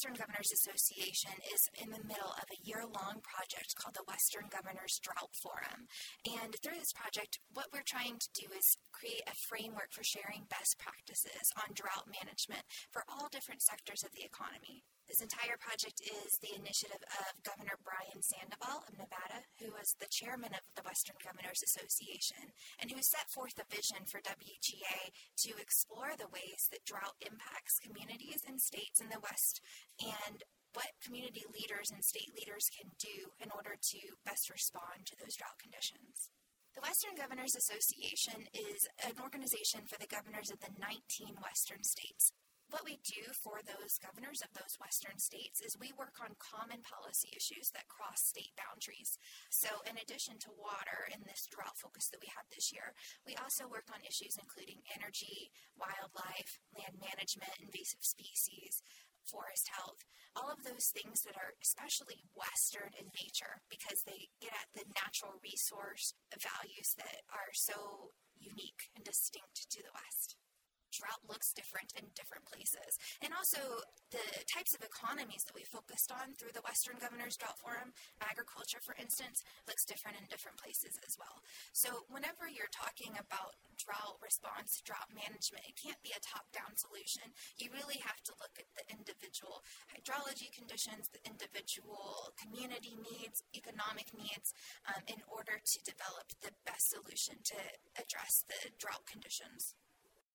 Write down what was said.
Western Governors Association is in the middle of a year long project called the Western Governors Drought Forum. And through this project, what we're trying to do is create a framework for sharing best practices on drought management for all different sectors of the economy. This entire project is the initiative of Governor Brian Sandoval of Nevada, who was the chairman of the Western Governors Association, and who set forth a vision for WGA to explore the ways that drought impacts communities states in the West and what community leaders and state leaders can do in order to best respond to those drought conditions. The Western Governors Association is an organization for the governors of the 19 Western states. What we do for those governors of those Western states is we work on common policy issues that cross state boundaries. So, in addition to water and this drought focus that we have this year, we also work on issues including energy, wildlife, land management, invasive species, forest health, all of those things that are especially Western in nature because they get at the natural resource values that are so unique and distinct to the West drought looks different in different places. And also, the types of economies that we focused on through the Western Governors Drought Forum, agriculture, for instance, looks different in different places as well. So, whenever you're talking about drought response, drought management, it can't be a top down solution. You really have to look at the individual hydrology conditions, the individual community needs, economic needs, um, in order to develop the best solution to address the drought conditions.